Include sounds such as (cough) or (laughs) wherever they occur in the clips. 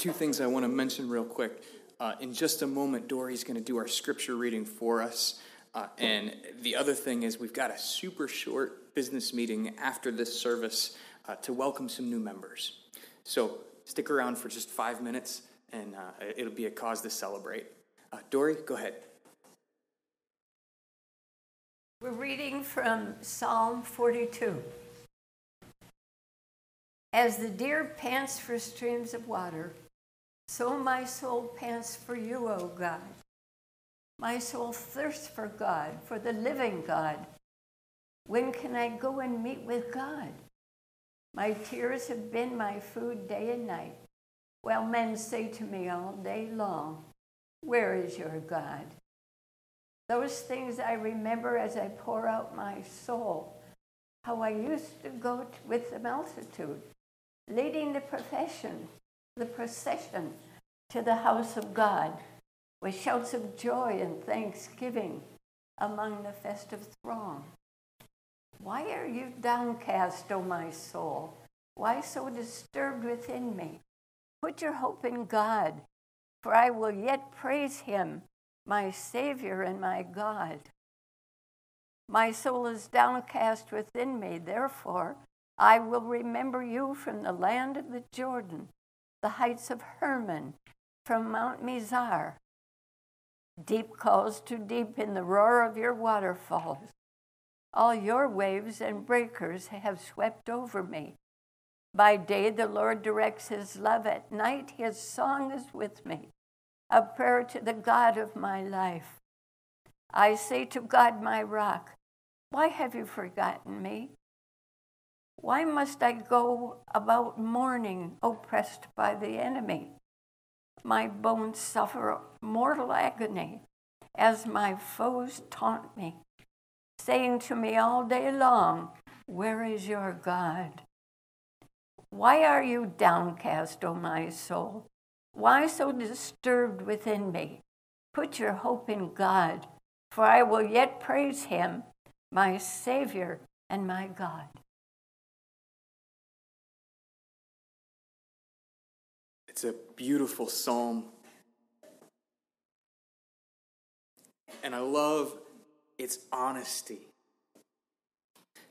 two things I want to mention real quick. Uh, in just a moment, Dory's going to do our scripture reading for us. Uh, and the other thing is, we've got a super short business meeting after this service uh, to welcome some new members. So stick around for just five minutes, and uh, it'll be a cause to celebrate. Uh, Dory, go ahead. We're reading from Psalm 42. As the deer pants for streams of water, so my soul pants for you, O God. My soul thirsts for God, for the living God. When can I go and meet with God? My tears have been my food day and night, while men say to me all day long, Where is your God? Those things I remember as I pour out my soul, how I used to go with the multitude, leading the profession, the procession to the house of God with shouts of joy and thanksgiving among the festive throng. Why are you downcast, O my soul? Why so disturbed within me? Put your hope in God, for I will yet praise him my Savior and my God. My soul is downcast within me, therefore, I will remember you from the land of the Jordan, the heights of Hermon, from Mount Mizar. Deep calls to deep in the roar of your waterfalls. All your waves and breakers have swept over me. By day, the Lord directs his love. At night, his song is with me a prayer to the God of my life. I say to God, my rock, why have you forgotten me? Why must I go about mourning, oppressed by the enemy? My bones suffer mortal agony as my foes taunt me, saying to me all day long, Where is your God? Why are you downcast, O my soul? Why so disturbed within me? Put your hope in God, for I will yet praise him, my Savior and my God. It's a beautiful psalm. And I love its honesty.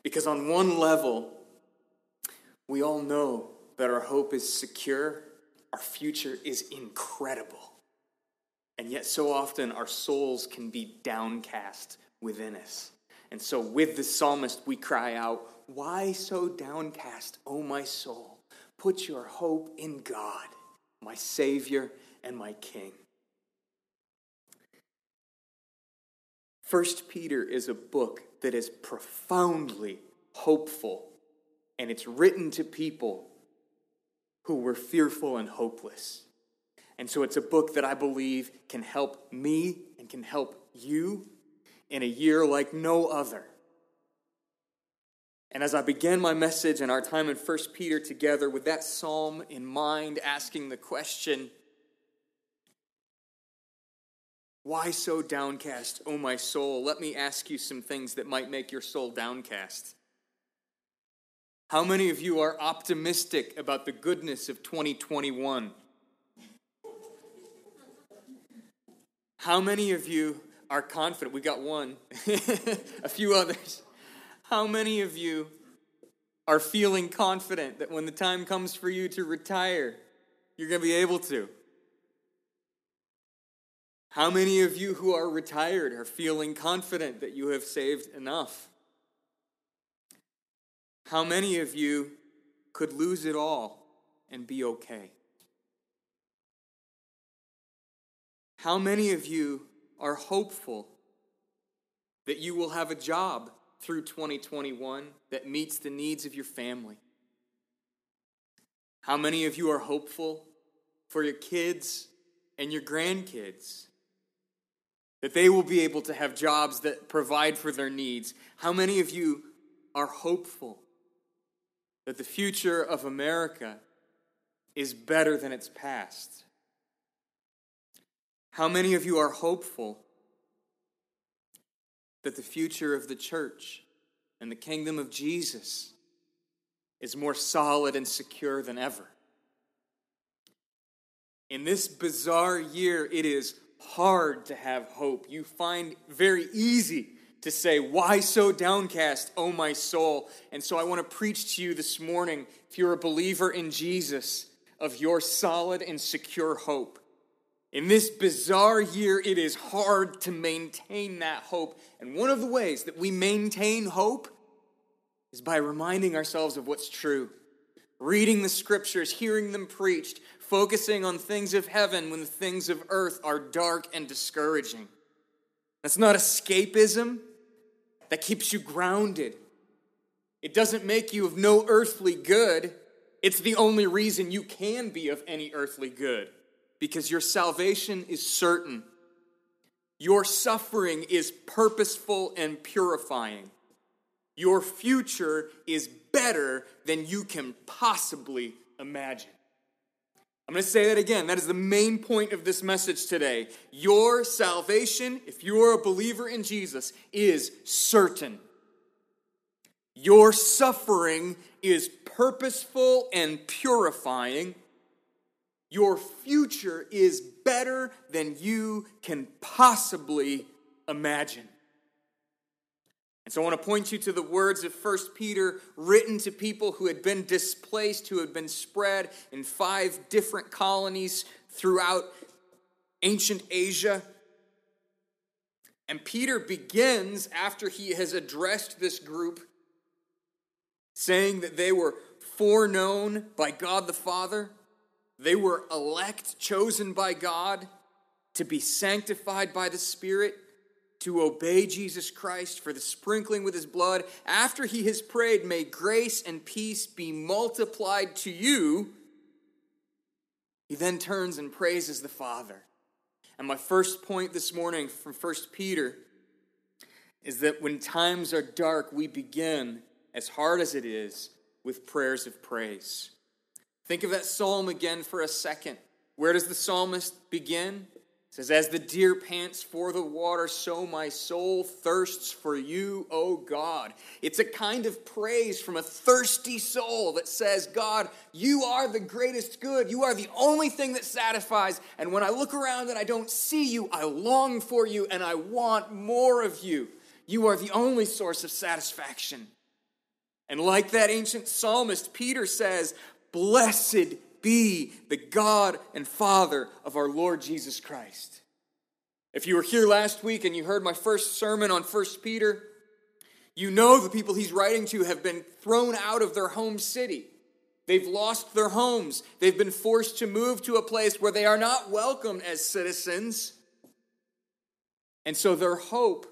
Because on one level, we all know that our hope is secure our future is incredible. And yet, so often, our souls can be downcast within us. And so, with the psalmist, we cry out, Why so downcast, O my soul? Put your hope in God, my Savior and my King. First Peter is a book that is profoundly hopeful, and it's written to people who were fearful and hopeless. And so it's a book that I believe can help me and can help you in a year like no other. And as I began my message and our time in 1 Peter together with that psalm in mind, asking the question, Why so downcast, O my soul? Let me ask you some things that might make your soul downcast. How many of you are optimistic about the goodness of 2021? How many of you are confident? We got one, (laughs) a few others. How many of you are feeling confident that when the time comes for you to retire, you're going to be able to? How many of you who are retired are feeling confident that you have saved enough? How many of you could lose it all and be okay? How many of you are hopeful that you will have a job through 2021 that meets the needs of your family? How many of you are hopeful for your kids and your grandkids? That they will be able to have jobs that provide for their needs. How many of you are hopeful that the future of America is better than its past? How many of you are hopeful that the future of the church and the kingdom of Jesus is more solid and secure than ever? In this bizarre year, it is hard to have hope. You find very easy to say, Why so downcast, O my soul? And so I want to preach to you this morning, if you're a believer in Jesus, of your solid and secure hope. In this bizarre year, it is hard to maintain that hope. And one of the ways that we maintain hope is by reminding ourselves of what's true, reading the scriptures, hearing them preached, focusing on things of heaven when the things of earth are dark and discouraging. That's not escapism, that keeps you grounded. It doesn't make you of no earthly good. It's the only reason you can be of any earthly good because your salvation is certain. Your suffering is purposeful and purifying. Your future is better than you can possibly imagine. I'm going to say that again. That is the main point of this message today. Your salvation, if you are a believer in Jesus, is certain. Your suffering is purposeful and purifying. Your future is better than you can possibly imagine. And so I want to point you to the words of 1 Peter written to people who had been displaced, who had been spread in five different colonies throughout ancient Asia. And Peter begins after he has addressed this group, saying that they were foreknown by God the Father, they were elect, chosen by God to be sanctified by the Spirit to obey Jesus Christ for the sprinkling with his blood, after he has prayed, May grace and peace be multiplied to you, he then turns and praises the Father. And my first point this morning from 1 Peter is that when times are dark, we begin, as hard as it is, with prayers of praise. Think of that psalm again for a second. Where does the psalmist begin? It says, As the deer pants for the water, so my soul thirsts for you, O God. It's a kind of praise from a thirsty soul that says, God, you are the greatest good. You are the only thing that satisfies. And when I look around and I don't see you, I long for you and I want more of you. You are the only source of satisfaction. And like that ancient psalmist, Peter says, Blessed be the God and Father of our Lord Jesus Christ. If you were here last week and you heard my first sermon on 1 Peter, you know the people he's writing to have been thrown out of their home city. They've lost their homes. They've been forced to move to a place where they are not welcome as citizens. And so their hope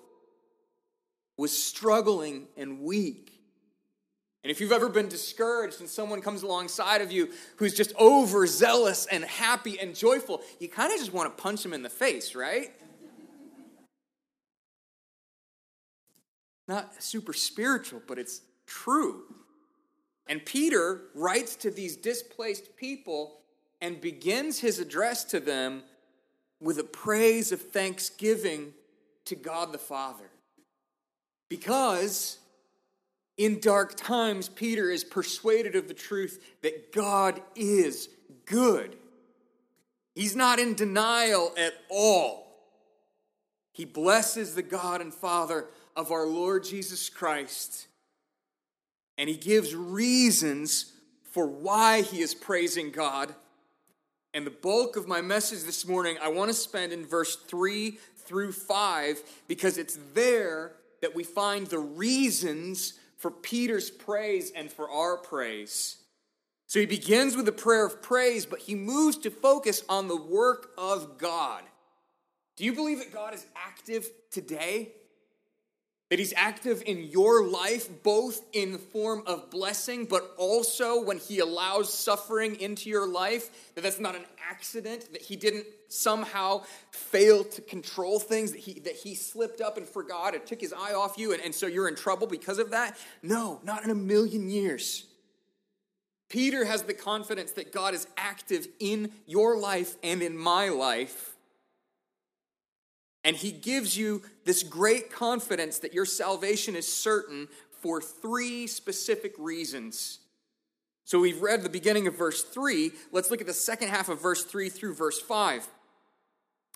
was struggling and weak. And if you've ever been discouraged and someone comes alongside of you who's just overzealous and happy and joyful, you kind of just want to punch them in the face, right? Not super spiritual, but it's true. And Peter writes to these displaced people and begins his address to them with a praise of thanksgiving to God the Father. Because in dark times, Peter is persuaded of the truth that God is good. He's not in denial at all. He blesses the God and Father of our Lord Jesus Christ, and he gives reasons for why he is praising God. And the bulk of my message this morning, I want to spend in verse 3 through 5 because it's there that we find the reasons for Peter's praise and for our praise. So he begins with a prayer of praise, but he moves to focus on the work of God. Do you believe that God is active today? That he's active in your life, both in form of blessing, but also when he allows suffering into your life, that that's not an accident, that he didn't somehow fail to control things, that he, that he slipped up and forgot and took his eye off you, and, and so you're in trouble because of that? No, not in a million years. Peter has the confidence that God is active in your life and in my life and he gives you this great confidence that your salvation is certain for three specific reasons. So we've read the beginning of verse 3. Let's look at the second half of verse 3 through verse 5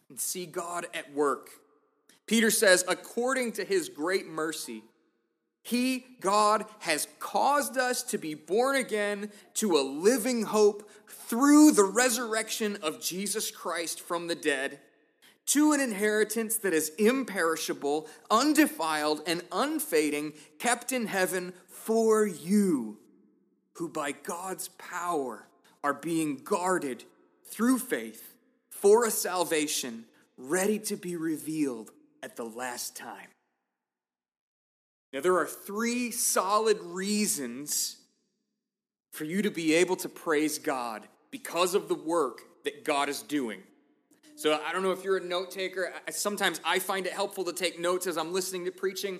and see God at work. Peter says, according to his great mercy, he, God, has caused us to be born again to a living hope through the resurrection of Jesus Christ from the dead, to an inheritance that is imperishable, undefiled, and unfading, kept in heaven for you who by God's power are being guarded through faith for a salvation ready to be revealed at the last time. Now, there are three solid reasons for you to be able to praise God because of the work that God is doing. So, I don't know if you're a note taker. Sometimes I find it helpful to take notes as I'm listening to preaching,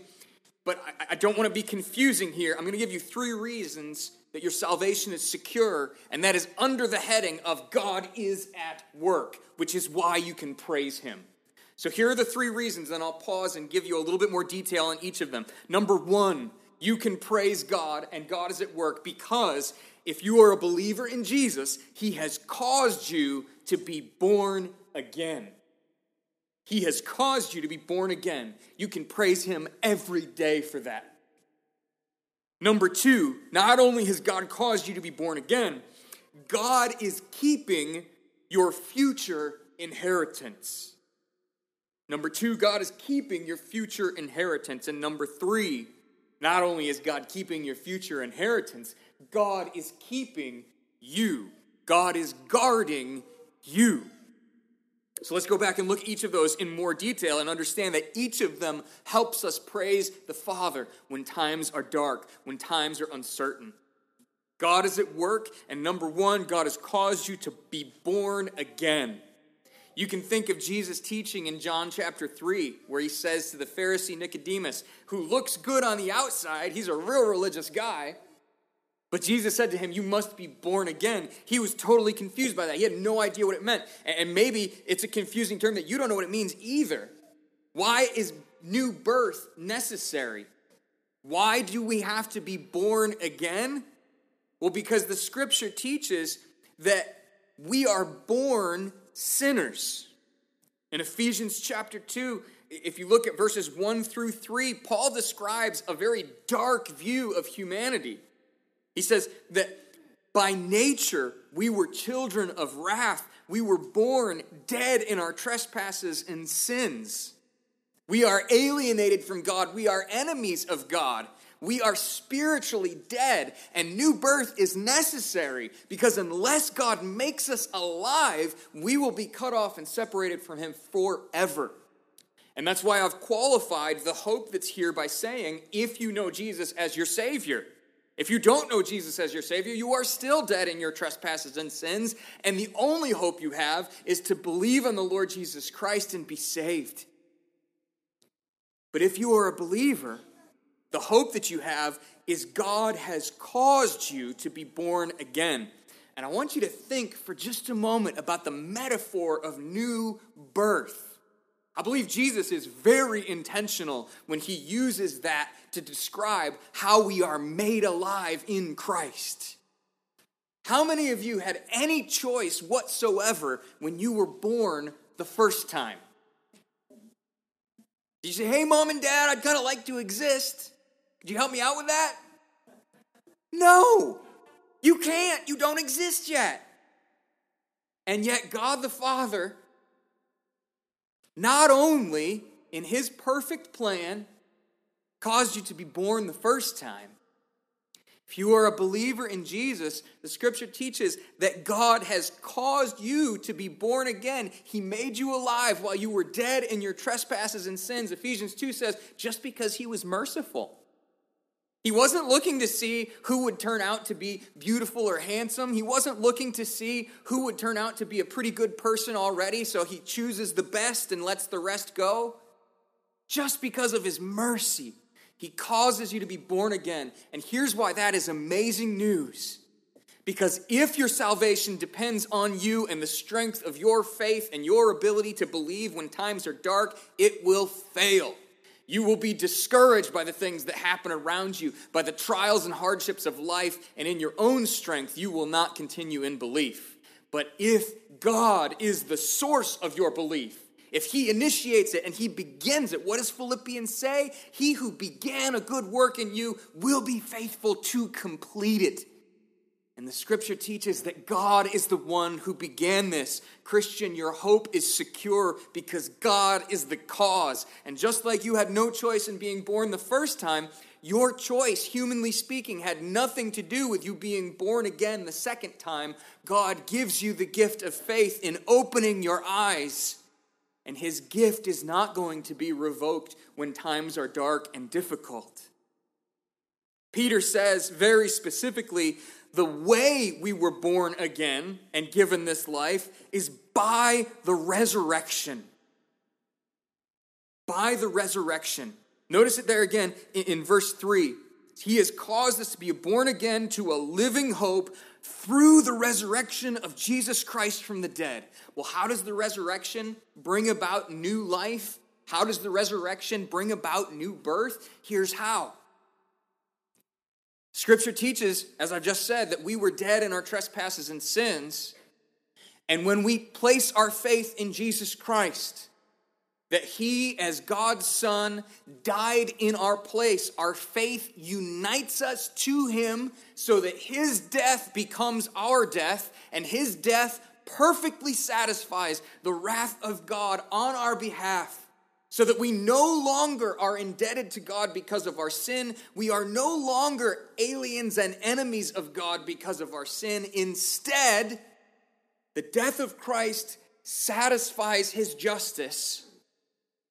but I don't want to be confusing here. I'm going to give you three reasons that your salvation is secure, and that is under the heading of God is at work, which is why you can praise Him. So here are the three reasons, and I'll pause and give you a little bit more detail on each of them. Number one, you can praise God, and God is at work because if you are a believer in Jesus, He has caused you to be born again. He has caused you to be born again. You can praise Him every day for that. Number two, not only has God caused you to be born again, God is keeping your future inheritance. Number two, God is keeping your future inheritance. And number three, not only is God keeping your future inheritance, God is keeping you. God is guarding you. So let's go back and look each of those in more detail and understand that each of them helps us praise the Father when times are dark, when times are uncertain. God is at work, and number one, God has caused you to be born again. You can think of Jesus' teaching in John chapter 3, where he says to the Pharisee Nicodemus, who looks good on the outside, he's a real religious guy, but Jesus said to him, You must be born again. He was totally confused by that. He had no idea what it meant. And maybe it's a confusing term that you don't know what it means either. Why is new birth necessary? Why do we have to be born again? Well, because the scripture teaches that we are born sinners. In Ephesians chapter 2, if you look at verses 1 through 3, Paul describes a very dark view of humanity. He says that by nature we were children of wrath. We were born dead in our trespasses and sins. We are alienated from God. We are enemies of God. We are spiritually dead, and new birth is necessary because unless God makes us alive, we will be cut off and separated from Him forever. And that's why I've qualified the hope that's here by saying, if you know Jesus as your Savior. If you don't know Jesus as your Savior, you are still dead in your trespasses and sins, and the only hope you have is to believe on the Lord Jesus Christ and be saved. But if you are a believer, the hope that you have is God has caused you to be born again. And I want you to think for just a moment about the metaphor of new birth. I believe Jesus is very intentional when he uses that to describe how we are made alive in Christ. How many of you had any choice whatsoever when you were born the first time? Did you say, hey, mom and dad, I'd kind of like to exist? Could you help me out with that? No, you can't. You don't exist yet. And yet, God the Father, not only in His perfect plan caused you to be born the first time. If you are a believer in Jesus, the scripture teaches that God has caused you to be born again. He made you alive while you were dead in your trespasses and sins. Ephesians 2 says, just because he was merciful. He wasn't looking to see who would turn out to be beautiful or handsome. He wasn't looking to see who would turn out to be a pretty good person already, so he chooses the best and lets the rest go. Just because of his mercy, he causes you to be born again. And here's why that is amazing news. Because if your salvation depends on you and the strength of your faith and your ability to believe when times are dark, it will fail. You will be discouraged by the things that happen around you, by the trials and hardships of life, and in your own strength, you will not continue in belief. But if God is the source of your belief, if he initiates it and he begins it, what does Philippians say? He who began a good work in you will be faithful to complete it. And the scripture teaches that God is the one who began this. Christian, your hope is secure because God is the cause. And just like you had no choice in being born the first time, your choice, humanly speaking, had nothing to do with you being born again the second time. God gives you the gift of faith in opening your eyes. And his gift is not going to be revoked when times are dark and difficult. Peter says very specifically the way we were born again and given this life is by the resurrection. By the resurrection. Notice it there again in, in, verse 3. He has caused us to be born again to a living hope through the resurrection of Jesus Christ from the dead. Well, how does the resurrection bring about new life? How does the resurrection bring about new birth? Here's how Scripture teaches, as I've just said, that we were dead in our trespasses and sins. And when we place our faith in Jesus Christ, that He, as God's Son, died in our place, our faith unites us to Him so that His death becomes our death, and His death perfectly satisfies the wrath of God on our behalf so that we no longer are indebted to God because of our sin. We are no longer aliens and enemies of God because of our sin. Instead, the death of Christ satisfies his justice,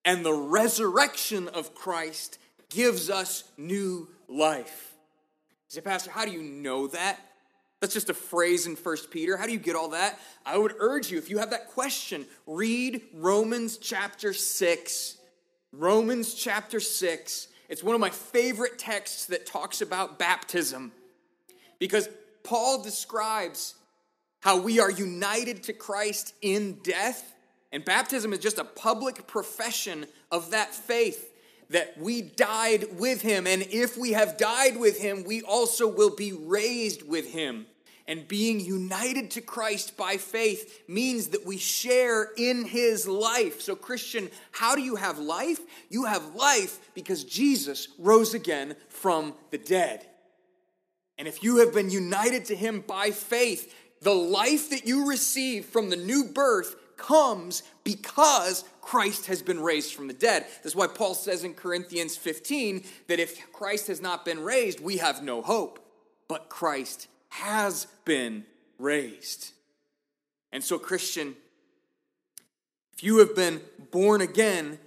and the resurrection of Christ gives us new life. You say, Pastor, how do you know that? That's just a phrase in 1 Peter. How do you get all that? I would urge you, if you have that question, read Romans chapter 6. Romans chapter 6. It's one of my favorite texts that talks about baptism because Paul describes how we are united to Christ in death, and baptism is just a public profession of that faith that we died with him, and if we have died with him, we also will be raised with him. And being united to Christ by faith means that we share in his life. So, Christian, how do you have life? You have life because Jesus rose again from the dead. And if you have been united to him by faith, the life that you receive from the new birth comes because Christ has been raised from the dead. That's why Paul says in Corinthians 15 that if Christ has not been raised, we have no hope. But Christ has been raised. And so, Christian, if you have been born again,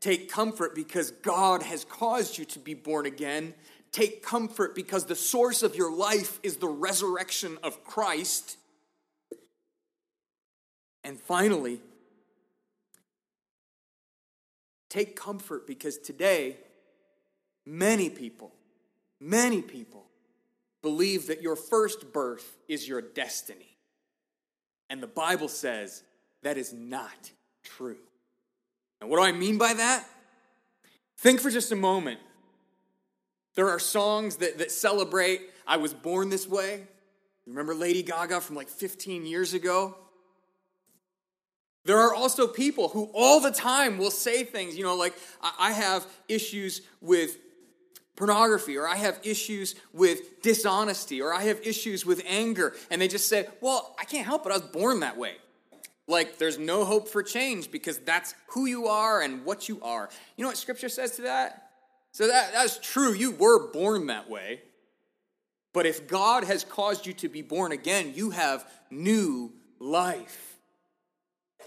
take comfort because God has caused you to be born again. Take comfort because the source of your life is the resurrection of Christ. And finally, take comfort because today, many people, many people believe that your first birth is your destiny. And the Bible says that is not true. And what do I mean by that? Think for just a moment. There are songs that, that celebrate, I was born this way. Remember Lady Gaga from like 15 years ago? There are also people who all the time will say things, you know, like, I have issues with pornography, or I have issues with dishonesty, or I have issues with anger. And they just say, Well, I can't help it. I was born that way. Like, there's no hope for change because that's who you are and what you are. You know what scripture says to that? So that, that's true. You were born that way. But if God has caused you to be born again, you have new life.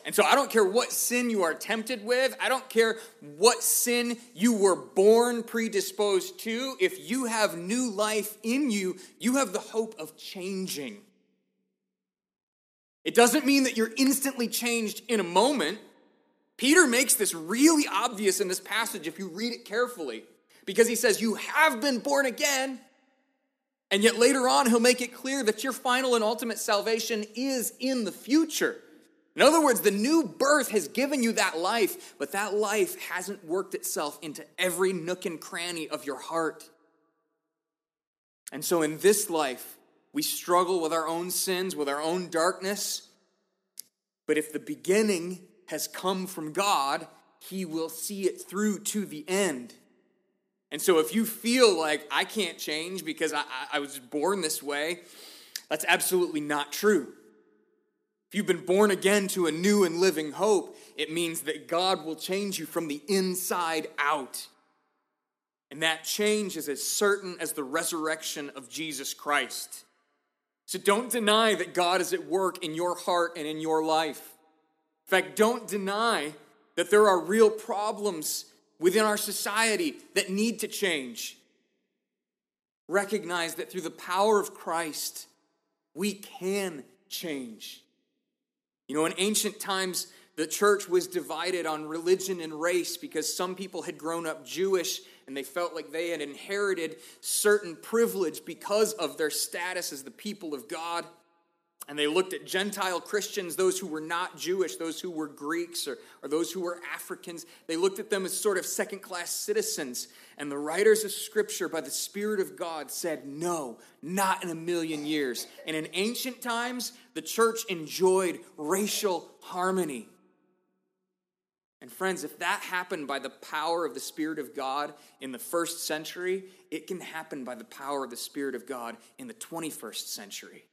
And so I don't care what sin you are tempted with, I don't care what sin you were born predisposed to. If you have new life in you, you have the hope of changing. It doesn't mean that you're instantly changed in a moment. Peter makes this really obvious in this passage if you read it carefully, because he says, You have been born again. And yet later on, he'll make it clear that your final and ultimate salvation is in the future. In other words, the new birth has given you that life, but that life hasn't worked itself into every nook and cranny of your heart. And so in this life, we struggle with our own sins, with our own darkness. But if the beginning has come from God, He will see it through to the end. And so if you feel like I can't change because I, I, was born this way, that's absolutely not true. If you've been born again to a new and living hope, it means that God will change you from the inside out. And that change is as certain as the resurrection of Jesus Christ. So don't deny that God is at work in your heart and in your life. In fact, don't deny that there are real problems within our society that need to change. Recognize that through the power of Christ, we can change. You know, in ancient times, the church was divided on religion and race because some people had grown up Jewish and they felt like they had inherited certain privilege because of their status as the people of God. And they looked at Gentile Christians, those who were not Jewish, those who were Greeks, or, or those who were Africans. They looked at them as sort of second class citizens. And the writers of Scripture, by the Spirit of God, said, No, not in a million years. And in ancient times, the church enjoyed racial harmony. And friends, if that happened by the power of the Spirit of God in the first century, it can happen by the power of the Spirit of God in the 21st century.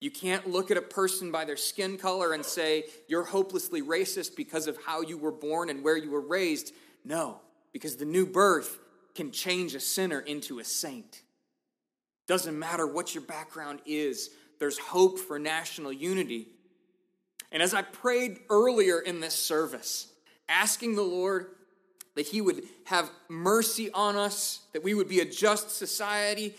You can't look at a person by their skin color and say, you're hopelessly racist because of how you were born and where you were raised. No, because the new birth can change a sinner into a saint. Doesn't matter what your background is, there's hope for national unity. And as I prayed earlier in this service, asking the Lord that He would have mercy on us, that we would be a just society,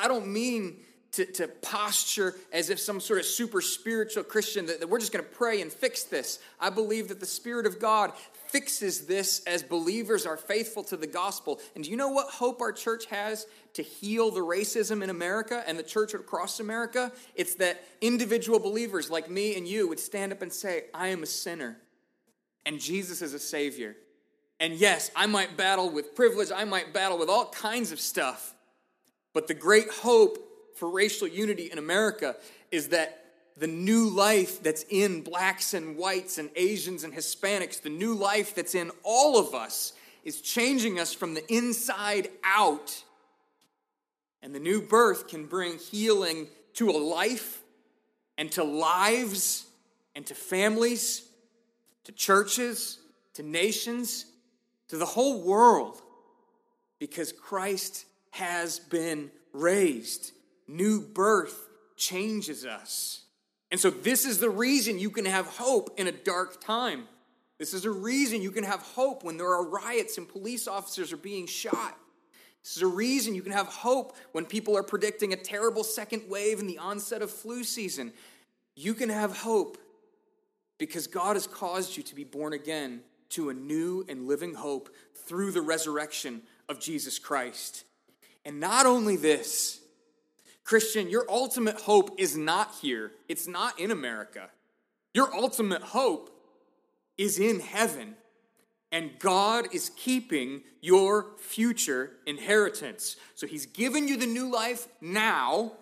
I don't mean to, to posture as if some sort of super spiritual Christian that, that we're just going to pray and fix this. I believe that the Spirit of God fixes this as believers are faithful to the gospel. And do you know what hope our church has to heal the racism in America and the church across America? It's that individual believers like me and you would stand up and say, I am a sinner, and Jesus is a Savior. And yes, I might battle with privilege, I might battle with all kinds of stuff. But the great hope for racial unity in America is that the new life that's in blacks and whites and Asians and Hispanics, the new life that's in all of us, is changing us from the inside out. And the new birth can bring healing to a life and to lives and to families, to churches, to nations, to the whole world, because Christ has been raised new birth changes us. And so, this is the reason you can have hope in a dark time. This is a reason you can have hope when there are riots and police officers are being shot. This is a reason you can have hope when people are predicting a terrible second wave in the onset of flu season. You can have hope because God has caused you to be born again to a new and living hope through the resurrection of Jesus Christ. And not only this, Christian, your ultimate hope is not here, it's not in America. Your ultimate hope is in heaven. And God is keeping your future inheritance. So He's given you the new life now.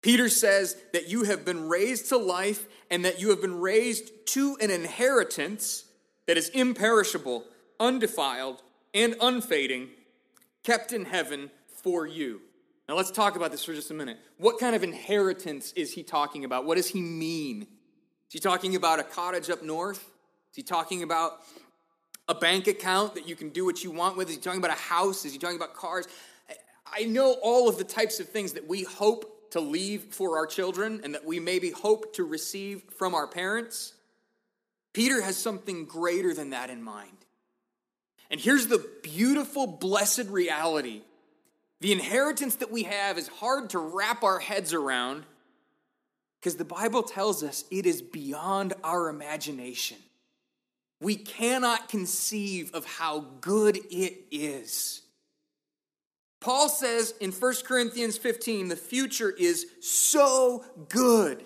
Peter says that you have been raised to life and that you have been raised to an inheritance that is imperishable, undefiled, and unfading, kept in heaven for you. Now let's talk about this for just a minute. What kind of inheritance is he talking about? What does he mean? Is he talking about a cottage up north? Is he talking about a bank account that you can do what you want with? Is he talking about a house? Is he talking about cars? I know all of the types of things that we hope to leave for our children and that we maybe hope to receive from our parents. Peter has something greater than that in mind. And here's the beautiful, blessed reality the inheritance that we have is hard to wrap our heads around because the Bible tells us it is beyond our imagination. We cannot conceive of how good it is. Paul says in 1 Corinthians 15, the future is so good.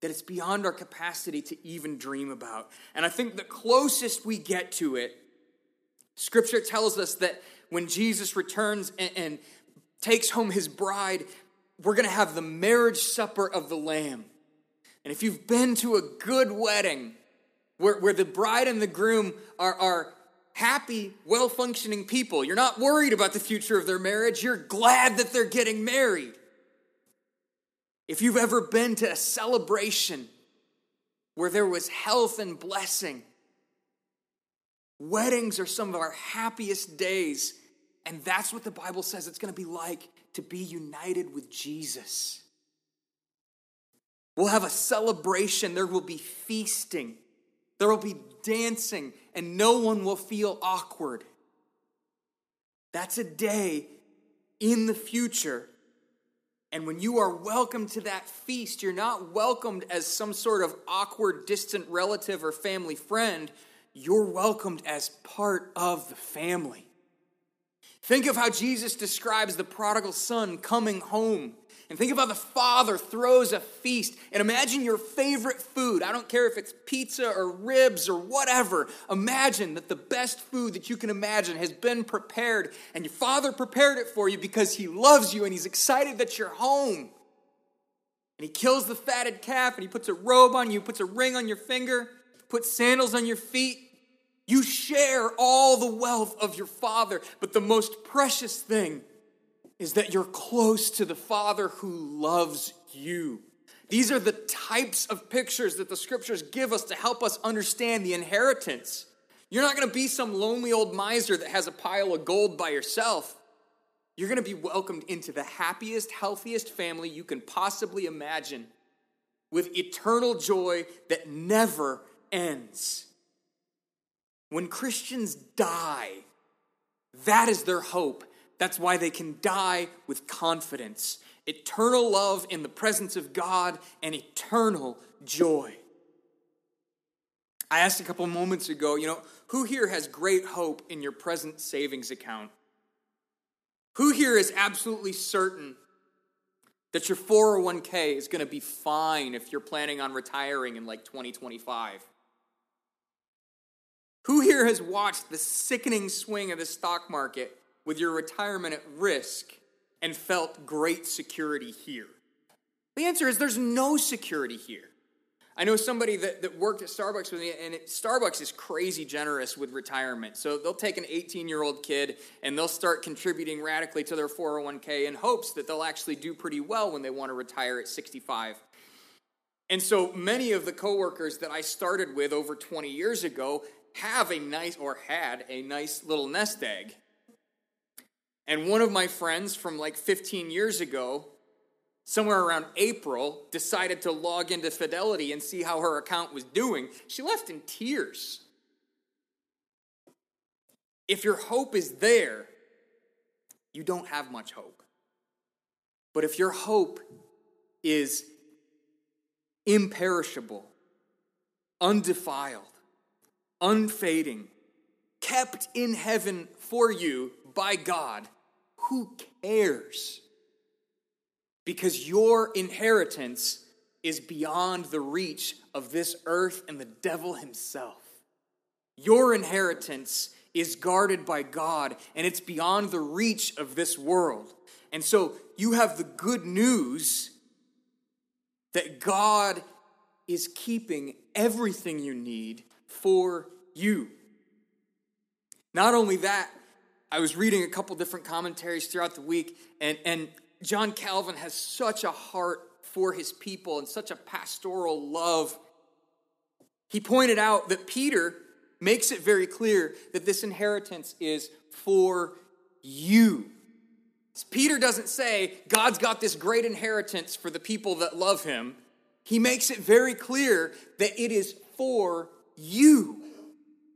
that it's beyond our capacity to even dream about. And I think the closest we get to it, Scripture tells us that when Jesus returns and, and takes home his bride, we're going to have the marriage supper of the Lamb. And if you've been to a good wedding where, where the bride and the groom are, are happy, well functioning people, you're not worried about the future of their marriage, you're glad that they're getting married. If you've ever been to a celebration where there was health and blessing, weddings are some of our happiest days. And that's what the Bible says it's going to be like to be united with Jesus. We'll have a celebration, there will be feasting, there will be dancing, and no one will feel awkward. That's a day in the future and when you are welcomed to that feast, you're not welcomed as some sort of awkward, distant relative or family friend. You're welcomed as part of the family. Think of how Jesus describes the prodigal son coming home and think about the father throws a feast. And imagine your favorite food. I don't care if it's pizza or ribs or whatever. Imagine that the best food that you can imagine has been prepared, and your father prepared it for you because he loves you and he's excited that you're home. And he kills the fatted calf and he puts a robe on you, puts a ring on your finger, puts sandals on your feet. You share all the wealth of your father, but the most precious thing is that you're close to the Father who loves you. These are the types of pictures that the scriptures give us to help us understand the inheritance. You're not going to be some lonely old miser that has a pile of gold by yourself. You're going to be welcomed into the happiest, healthiest family you can possibly imagine with eternal joy that never ends. When Christians die, that is their hope that's why they can die with confidence. Eternal love in the presence of God and eternal joy. I asked a couple moments ago, you know, who here has great hope in your present savings account? Who here is absolutely certain that your 401k is going to be fine if you're planning on retiring in like 2025? Who here has watched the sickening swing of the stock market with your retirement at risk and felt great security here? The answer is there's no security here. I know somebody that, that worked at Starbucks with me, and it, Starbucks is crazy generous with retirement. So they'll take an 18 year old kid and they'll start contributing radically to their 401k in hopes that they'll actually do pretty well when they want to retire at 65. And so many of the coworkers that I started with over 20 years ago have a nice, or had a nice little nest egg and one of my friends from like 15 years ago, somewhere around April, decided to log into Fidelity and see how her account was doing. She left in tears. If your hope is there, you don't have much hope. But if your hope is imperishable, undefiled, unfading, kept in heaven for you by God, who cares? Because your inheritance is beyond the reach of this earth and the devil himself. Your inheritance is guarded by God and it's beyond the reach of this world. And so you have the good news that God is keeping everything you need for you. Not only that, I was reading a couple different commentaries throughout the week, and, and John Calvin has such a heart for his people and such a pastoral love. He pointed out that Peter makes it very clear that this inheritance is for you. Peter doesn't say, God's got this great inheritance for the people that love him. He makes it very clear that it is for you.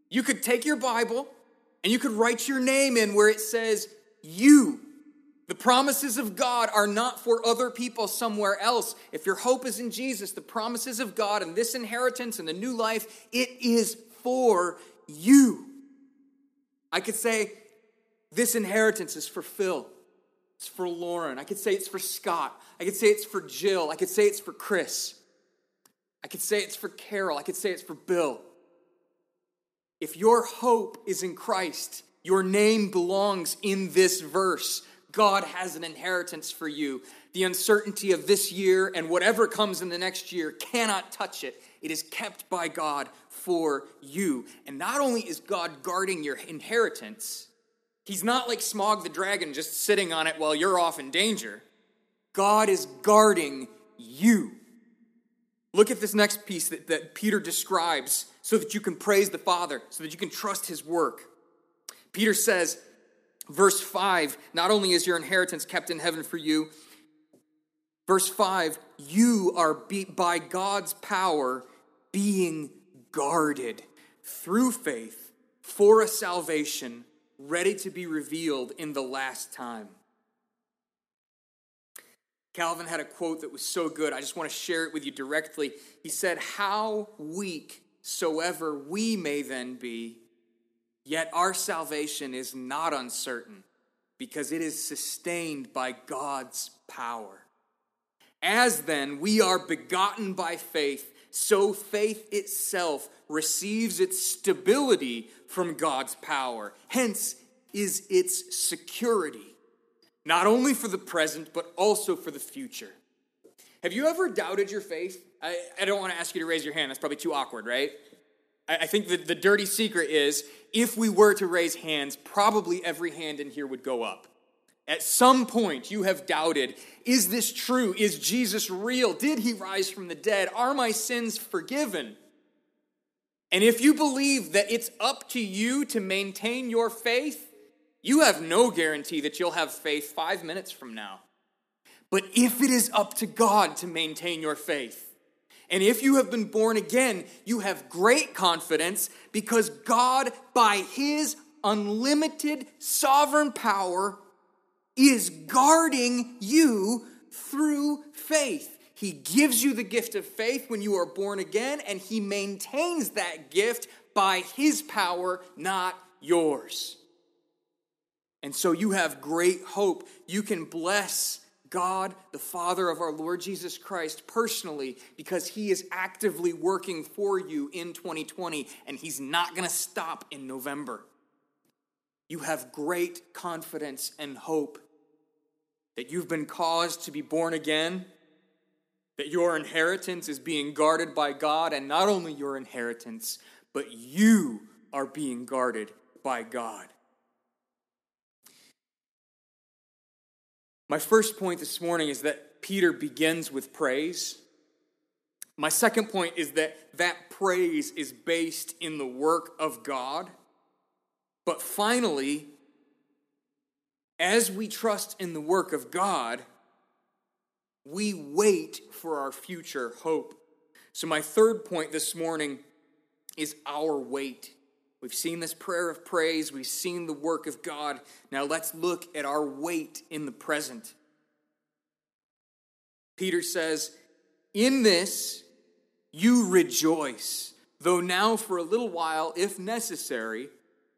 You could take your Bible and you could write your name in where it says, You. The promises of God are not for other people somewhere else. If your hope is in Jesus, the promises of God and this inheritance and the new life, it is for you. I could say, This inheritance is for Phil. It's for Lauren. I could say it's for Scott. I could say it's for Jill. I could say it's for Chris. I could say it's for Carol. I could say it's for Bill. If your hope is in Christ, your name belongs in this verse. God has an inheritance for you. The uncertainty of this year and whatever comes in the next year cannot touch it. It is kept by God for you. And not only is God guarding your inheritance, He's not like Smaug the dragon just sitting on it while you're off in danger. God is guarding you. Look at this next piece that, that Peter describes so that you can praise the Father, so that you can trust his work. Peter says, verse 5, not only is your inheritance kept in heaven for you, verse 5, you are be, by God's power being guarded through faith for a salvation ready to be revealed in the last time. Calvin had a quote that was so good. I just want to share it with you directly. He said, How weak soever we may then be, yet our salvation is not uncertain, because it is sustained by God's power. As then we are begotten by faith, so faith itself receives its stability from God's power. Hence is its security not only for the present, but also for the future. Have you ever doubted your faith? I, I don't want to ask you to raise your hand, that's probably too awkward, right? I, I think that the dirty secret is if we were to raise hands, probably every hand in here would go up. At some point, you have doubted is this true? Is Jesus real? Did he rise from the dead? Are my sins forgiven? And if you believe that it's up to you to maintain your faith, you have no guarantee that you'll have faith five minutes from now. But if it is up to God to maintain your faith, and if you have been born again, you have great confidence because God, by His unlimited sovereign power, is guarding you through faith. He gives you the gift of faith when you are born again, and He maintains that gift by His power, not yours. And so you have great hope. You can bless God, the Father of our Lord Jesus Christ, personally because He is actively working for you in 2020 and He's not going to stop in November. You have great confidence and hope that you've been caused to be born again, that your inheritance is being guarded by God, and not only your inheritance, but you are being guarded by God. My first point this morning is that Peter begins with praise. My second point is that that praise is based in the work of God. But finally, as we trust in the work of God, we wait for our future hope. So, my third point this morning is our wait. We've seen this prayer of praise, we've seen the work of God. Now let's look at our wait in the present. Peter says, In this you rejoice, though now for a little while, if necessary,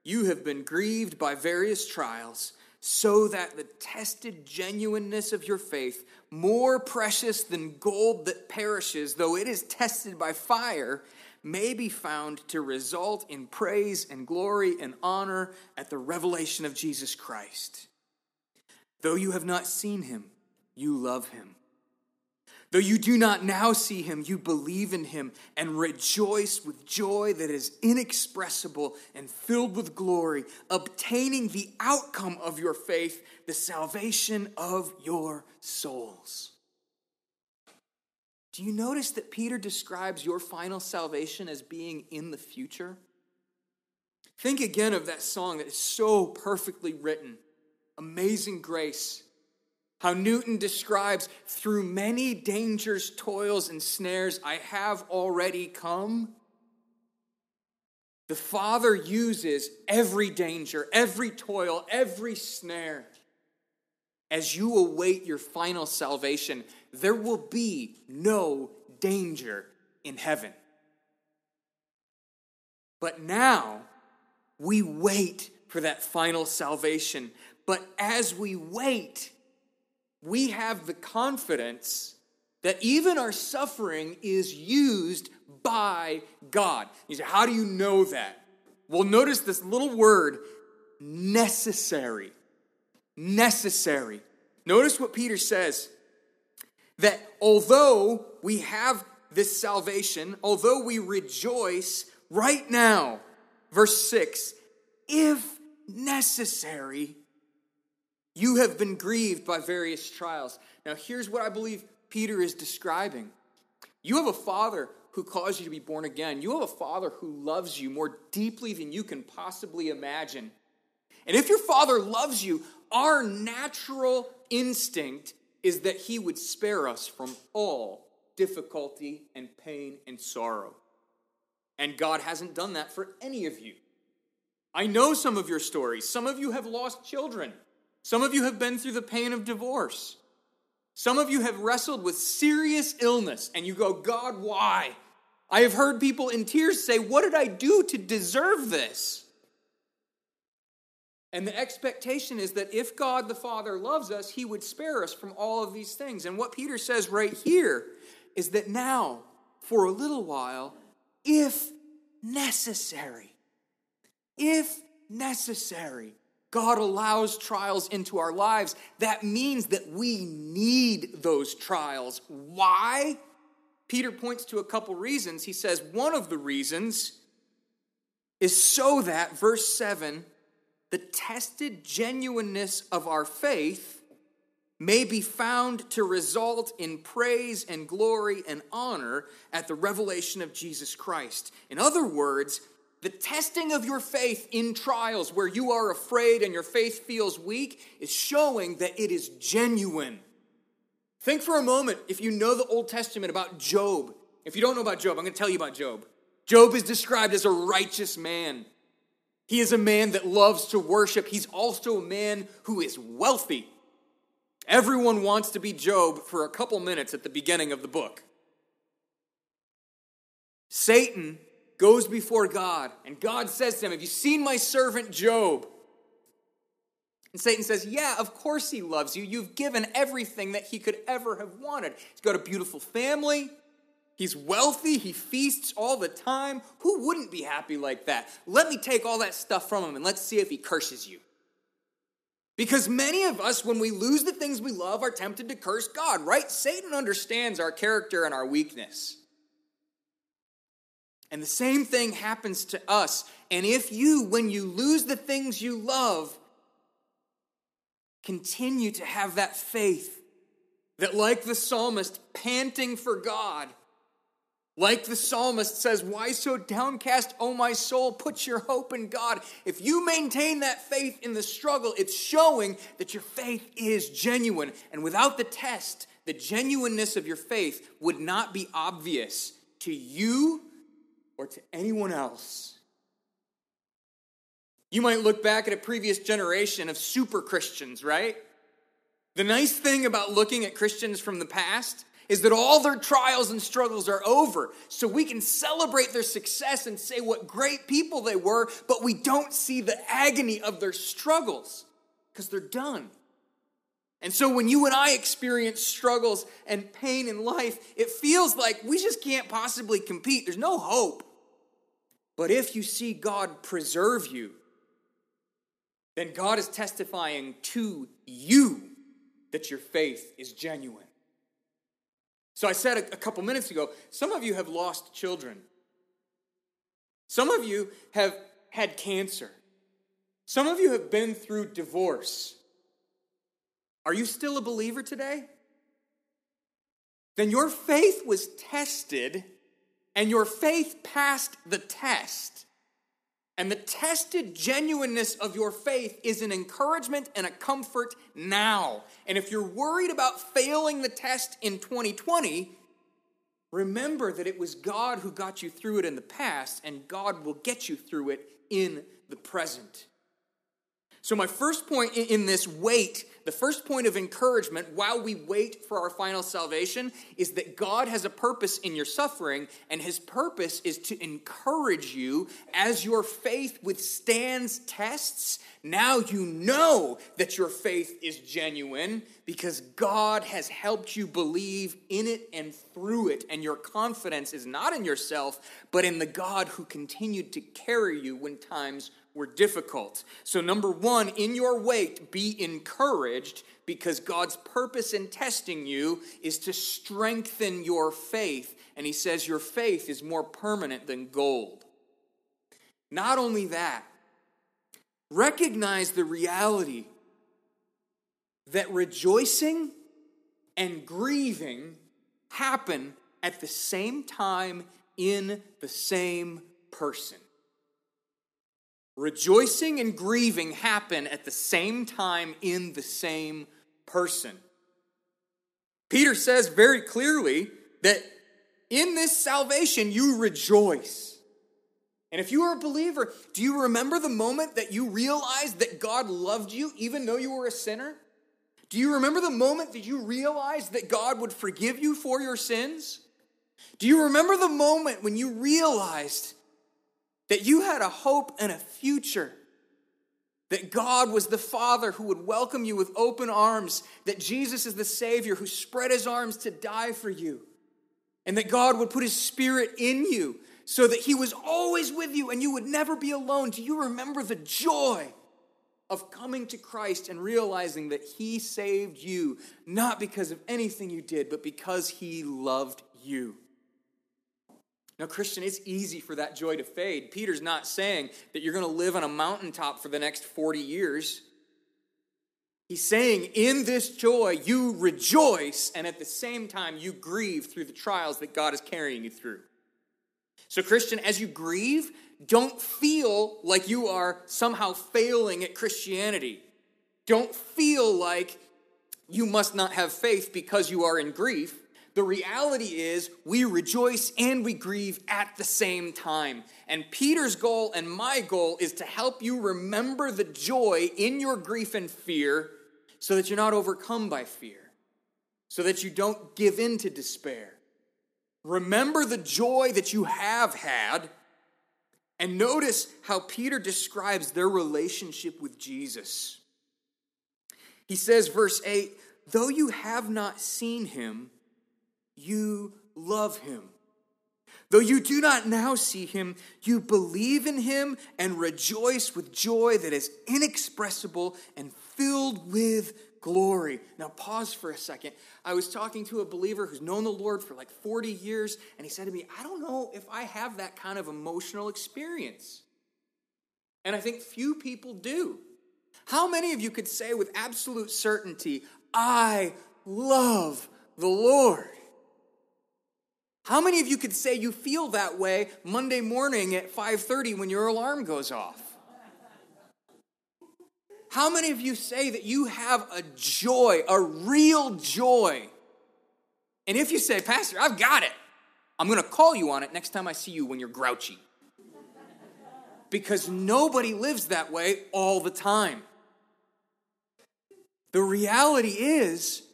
you have been grieved by various trials, so that the tested genuineness of your faith, more precious than gold that perishes, though it is tested by fire, may be found to result in praise and glory and honor at the revelation of Jesus Christ. Though you have not seen him, you love him. Though you do not now see him, you believe in him and rejoice with joy that is inexpressible and filled with glory, obtaining the outcome of your faith, the salvation of your souls. Do you notice that Peter describes your final salvation as being in the future? Think again of that song that is so perfectly written Amazing Grace. How Newton describes, through many dangers, toils, and snares, I have already come. The Father uses every danger, every toil, every snare as you await your final salvation, there will be no danger in heaven. But now we wait for that final salvation. But as we wait, we have the confidence that even our suffering is used by God. You say, How do you know that? Well, notice this little word, necessary. Necessary. Notice what Peter says that although we have this salvation, although we rejoice right now, verse 6, if necessary, you have been grieved by various trials. Now, here's what I believe Peter is describing you have a father who caused you to be born again. You have a father who loves you more deeply than you can possibly imagine. And if your father loves you, our natural instinct is that he would spare us from all difficulty and pain and sorrow. And God hasn't done that for any of you. I know some of your stories. Some of you have lost children. Some of you have been through the pain of divorce. Some of you have wrestled with serious illness, and you go, God, why? I have heard people in tears say, What did I do to deserve this? And the expectation is that if God the Father loves us, he would spare us from all of these things. And what Peter says right here is that now, for a little while, if necessary, if necessary, God allows trials into our lives. That means that we need those trials. Why? Peter points to a couple reasons. He says one of the reasons is so that, verse 7, the tested genuineness of our faith may be found to result in praise and glory and honor at the revelation of Jesus Christ. In other words, the testing of your faith in trials where you are afraid and your faith feels weak is showing that it is genuine. Think for a moment if you know the Old Testament about Job. If you don't know about Job, I'm going to tell you about Job. Job is described as a righteous man. He is a man that loves to worship. He's also a man who is wealthy. Everyone wants to be Job for a couple minutes at the beginning of the book. Satan goes before God, and God says to him, Have you seen my servant Job? And Satan says, Yeah, of course he loves you. You've given everything that he could ever have wanted. He's got a beautiful family, He's wealthy, he feasts all the time. Who wouldn't be happy like that? Let me take all that stuff from him and let's see if he curses you. Because many of us, when we lose the things we love, are tempted to curse God, right? Satan understands our character and our weakness. And the same thing happens to us. And if you, when you lose the things you love, continue to have that faith that, like the psalmist, panting for God, like the psalmist says, Why so downcast, O my soul? Put your hope in God. If you maintain that faith in the struggle, it's showing that your faith is genuine. And without the test, the genuineness of your faith would not be obvious to you or to anyone else. You might look back at a previous generation of super Christians, right? The nice thing about looking at Christians from the past is that all their trials and struggles are over. So we can celebrate their success and say what great people they were, but we don't see the agony of their struggles because they're done. And so when you and I experience struggles and pain in life, it feels like we just can't possibly compete. There's no hope. But if you see God preserve you, then God is testifying to you that your faith is genuine. So I said a, a couple minutes ago, some of you have lost children. Some of you have had cancer. Some of you have been through divorce. Are you still a believer today? Then your faith was tested and your faith passed the test. And the tested genuineness of your faith is an encouragement and a comfort now. And if you're worried about failing the test in 2020, remember that it was God who got you through it in the past, and God will get you through it in the present. So, my first point in this wait, the first point of encouragement while we wait for our final salvation is that God has a purpose in your suffering, and his purpose is to encourage you as your faith withstands tests. Now you know that your faith is genuine because God has helped you believe in it and through it, and your confidence is not in yourself, but in the God who continued to carry you when times were difficult. So, number one, in your wait, be encouraged because God's purpose in testing you is to strengthen your faith. And He says your faith is more permanent than gold. Not only that, recognize the reality that rejoicing and grieving happen at the same time in the same person. Rejoicing and grieving happen at the same time in the same person. Peter says very clearly that in this salvation you rejoice. And if you are a believer, do you remember the moment that you realized that God loved you even though you were a sinner? Do you remember the moment that you realized that God would forgive you for your sins? Do you remember the moment when you realized that you had a hope and a future. That God was the Father who would welcome you with open arms, that Jesus is the Savior who spread his arms to die for you, and that God would put his Spirit in you so that he was always with you and you would never be alone. Do you remember the joy of coming to Christ and realizing that he saved you, not because of anything you did, but because he loved you? Now, Christian, it's easy for that joy to fade. Peter's not saying that you're going to live on a mountaintop for the next 40 years. He's saying, in this joy, you rejoice, and at the same time, you grieve through the trials that God is carrying you through. So, Christian, as you grieve, don't feel like you are somehow failing at Christianity. Don't feel like you must not have faith because you are in grief. The reality is, we rejoice and we grieve at the same time. And Peter's goal and my goal is to help you remember the joy in your grief and fear so that you're not overcome by fear, so that you don't give in to despair. Remember the joy that you have had. And notice how Peter describes their relationship with Jesus. He says, verse 8, though you have not seen him, you love him. Though you do not now see him, you believe in him and rejoice with joy that is inexpressible and filled with glory. Now, pause for a second. I was talking to a believer who's known the Lord for like 40 years, and he said to me, I don't know if I have that kind of emotional experience. And I think few people do. How many of you could say with absolute certainty, I love the Lord? How many of you could say you feel that way Monday morning at 5:30 when your alarm goes off? How many of you say that you have a joy, a real joy? And if you say, "Pastor, I've got it." I'm going to call you on it next time I see you when you're grouchy. Because nobody lives that way all the time. The reality is,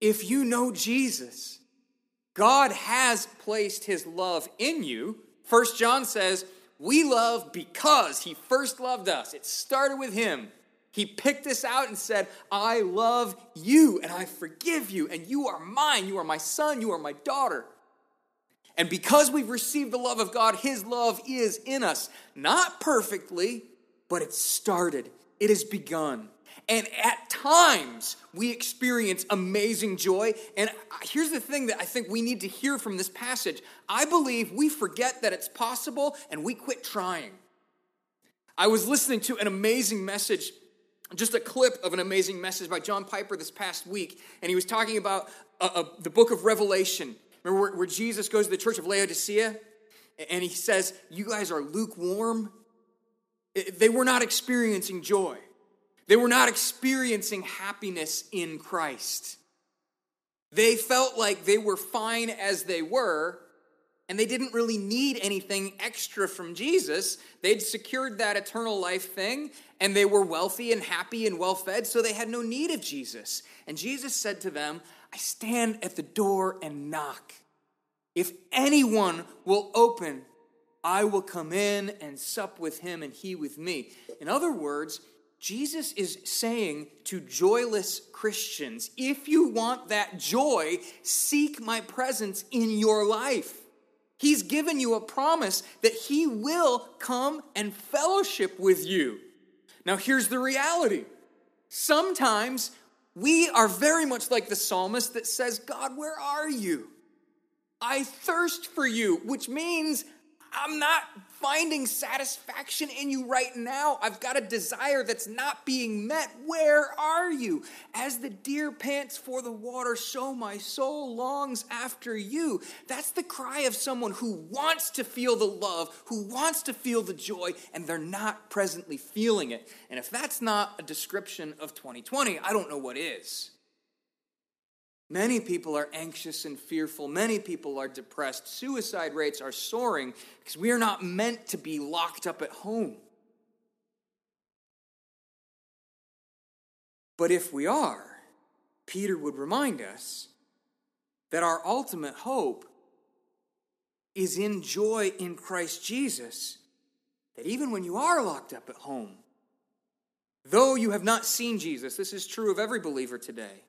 if you know Jesus, God has placed his love in you. First John says, we love because he first loved us. It started with him. He picked us out and said, I love you and I forgive you, and you are mine. You are my son. You are my daughter. And because we've received the love of God, his love is in us. Not perfectly, but it started, it has begun. And at times, we experience amazing joy. And here's the thing that I think we need to hear from this passage I believe we forget that it's possible and we quit trying. I was listening to an amazing message, just a clip of an amazing message by John Piper this past week, and he was talking about uh, uh, the book of Revelation. Remember where, where Jesus goes to the church of Laodicea? And he says, You guys are lukewarm. They were not experiencing joy. They were not experiencing happiness in Christ. They felt like they were fine as they were, and they didn't really need anything extra from Jesus. They'd secured that eternal life thing, and they were wealthy and happy and well fed, so they had no need of Jesus. And Jesus said to them, I stand at the door and knock. If anyone will open, I will come in and sup with him and he with me. In other words, Jesus is saying to joyless Christians, if you want that joy, seek my presence in your life. He's given you a promise that he will come and fellowship with you. Now, here's the reality. Sometimes we are very much like the psalmist that says, God, where are you? I thirst for you, which means I'm not finding satisfaction in you right now. I've got a desire that's not being met. Where are you? As the deer pants for the water, so my soul longs after you. That's the cry of someone who wants to feel the love, who wants to feel the joy, and they're not presently feeling it. And if that's not a description of 2020, I don't know what is. Many people are anxious and fearful. Many people are depressed. Suicide rates are soaring because we are not meant to be locked up at home. But if we are, Peter would remind us that our ultimate hope is in joy in Christ Jesus. That even when you are locked up at home, though you have not seen Jesus, this is true of every believer today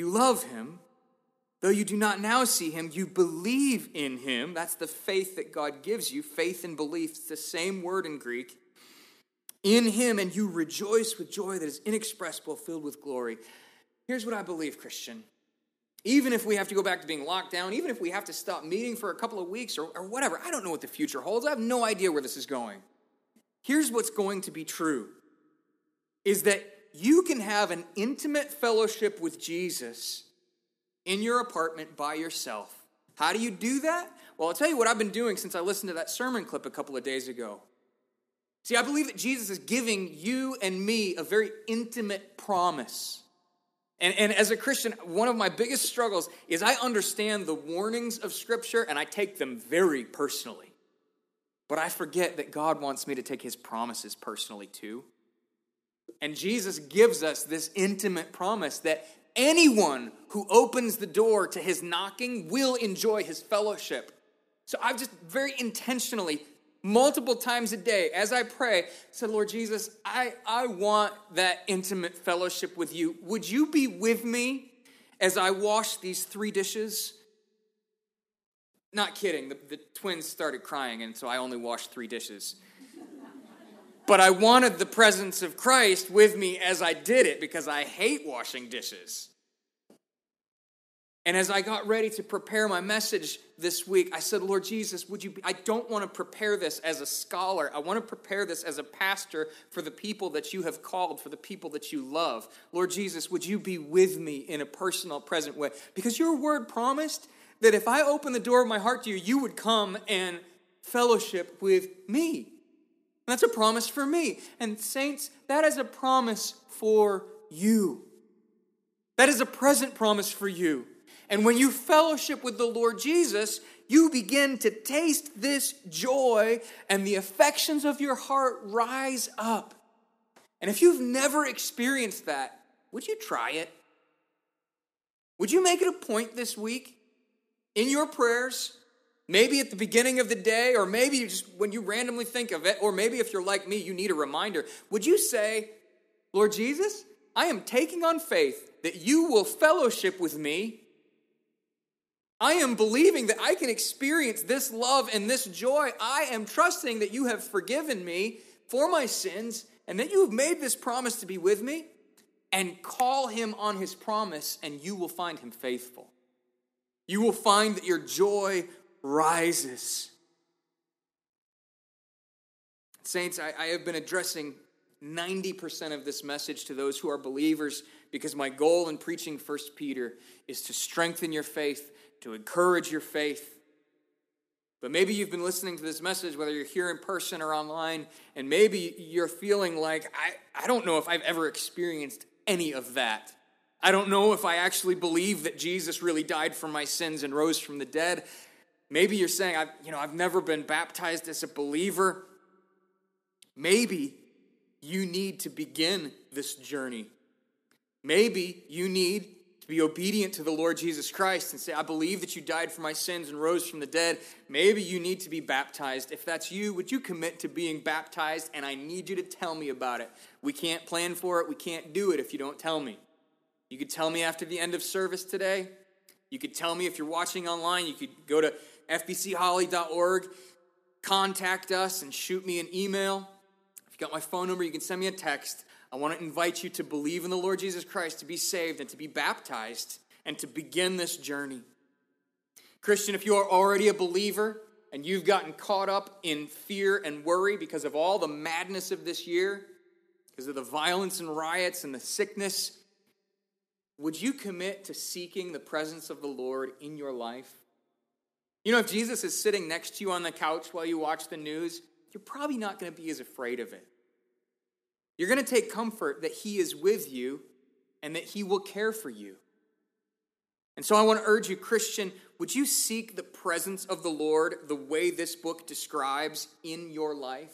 you love him. Though you do not now see him, you believe in him. That's the faith that God gives you. Faith and belief, it's the same word in Greek. In him, and you rejoice with joy that is inexpressible, filled with glory. Here's what I believe, Christian. Even if we have to go back to being locked down, even if we have to stop meeting for a couple of weeks or, or whatever, I don't know what the future holds. I have no idea where this is going. Here's what's going to be true is that you can have an intimate fellowship with Jesus in your apartment by yourself. How do you do that? Well, I'll tell you what I've been doing since I listened to that sermon clip a couple of days ago. See, I believe that Jesus is giving you and me a very intimate promise. And, and as a Christian, one of my biggest struggles is I understand the warnings of Scripture and I take them very personally. But I forget that God wants me to take His promises personally too. And Jesus gives us this intimate promise that anyone who opens the door to his knocking will enjoy his fellowship. So I've just very intentionally, multiple times a day, as I pray, said, Lord Jesus, I, I want that intimate fellowship with you. Would you be with me as I wash these three dishes? Not kidding, the, the twins started crying, and so I only washed three dishes but I wanted the presence of Christ with me as I did it because I hate washing dishes. And as I got ready to prepare my message this week, I said, Lord Jesus, would you be, I don't want to prepare this as a scholar. I want to prepare this as a pastor for the people that you have called, for the people that you love. Lord Jesus, would you be with me in a personal, present way? Because your word promised that if I open the door of my heart to you, you would come and fellowship with me. That's a promise for me. And, saints, that is a promise for you. That is a present promise for you. And when you fellowship with the Lord Jesus, you begin to taste this joy, and the affections of your heart rise up. And if you've never experienced that, would you try it? Would you make it a point this week in your prayers Maybe at the beginning of the day, or maybe just when you randomly think of it, or maybe if you're like me, you need a reminder. Would you say, Lord Jesus, I am taking on faith that you will fellowship with me. I am believing that I can experience this love and this joy. I am trusting that you have forgiven me for my sins and that you have made this promise to be with me. And call him on his promise, and you will find him faithful. You will find that your joy rises. Saints, I, I, have been addressing 90% of this message to those who are believers because my goal in preaching First Peter is to strengthen your faith, to encourage your faith. But maybe you've been listening to this message, whether you're here in person or online, and maybe you're feeling like, I, I don't know if I've ever experienced any of that. I don't know if I actually believe that Jesus really died for my sins and rose from the dead. Maybe you're saying, I've, you know, I've never been baptized as a believer. Maybe you need to begin this journey. Maybe you need to be obedient to the Lord Jesus Christ and say, I believe that you died for my sins and rose from the dead. Maybe you need to be baptized. If that's you, would you commit to being baptized? And I need you to tell me about it. We can't plan for it, we can't do it if you don't tell me. You could tell me after the end of service today. You could tell me if you're watching online, you could go to fbcholly.org, contact us, and shoot me an email. If you got my phone number, you can send me a text. I want to invite you to believe in the Lord Jesus Christ, to be saved, and to be baptized, and to begin this journey. Christian, if you are already a believer and you've gotten caught up in fear and worry because of all the madness of this year, because of the violence and riots and the sickness, would you commit to seeking the presence of the Lord in your life? You know, if Jesus is sitting next to you on the couch while you watch the news, you're probably not going to be as afraid of it. You're going to take comfort that He is with you and that He will care for you. And so I want to urge you, Christian, would you seek the presence of the Lord the way this book describes in your life?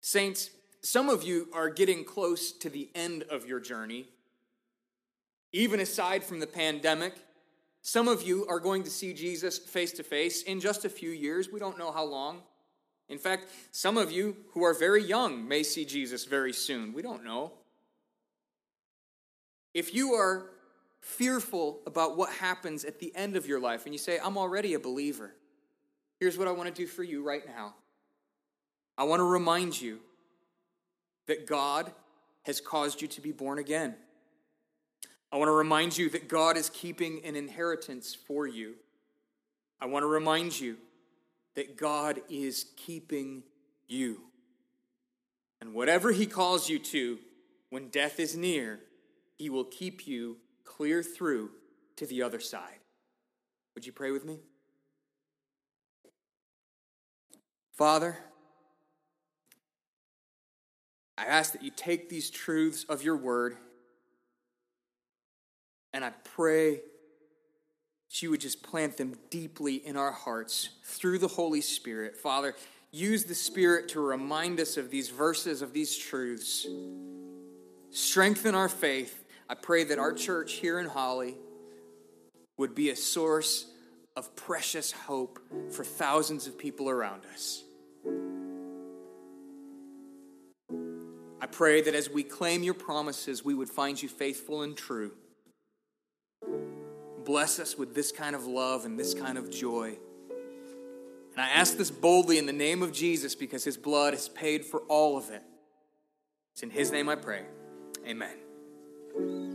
Saints, some of you are getting close to the end of your journey. Even aside from the pandemic, some of you are going to see Jesus face to face in just a few years. We don't know how long. In fact, some of you who are very young may see Jesus very soon. We don't know. If you are fearful about what happens at the end of your life and you say, I'm already a believer, here's what I want to do for you right now. I want to remind you that God has caused you to be born again. I want to remind you that God is keeping an inheritance for you. I want to remind you that God is keeping you. And whatever He calls you to, when death is near, He will keep you clear through to the other side. Would you pray with me? Father, I ask that you take these truths of your word and I pray that you would just plant them deeply in our hearts through the Holy Spirit. Father, use the Spirit to remind us of these verses, of these truths. Strengthen our faith. I pray that our church here in Holly would be a source of precious hope for thousands of people around us. I pray that as we claim your promises, we would find you faithful and true bless us with this kind of love and this kind of joy. And I ask this boldly in the name of Jesus because his blood has paid for all of it. It's in his name I pray. Amen.